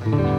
Mm-hmm.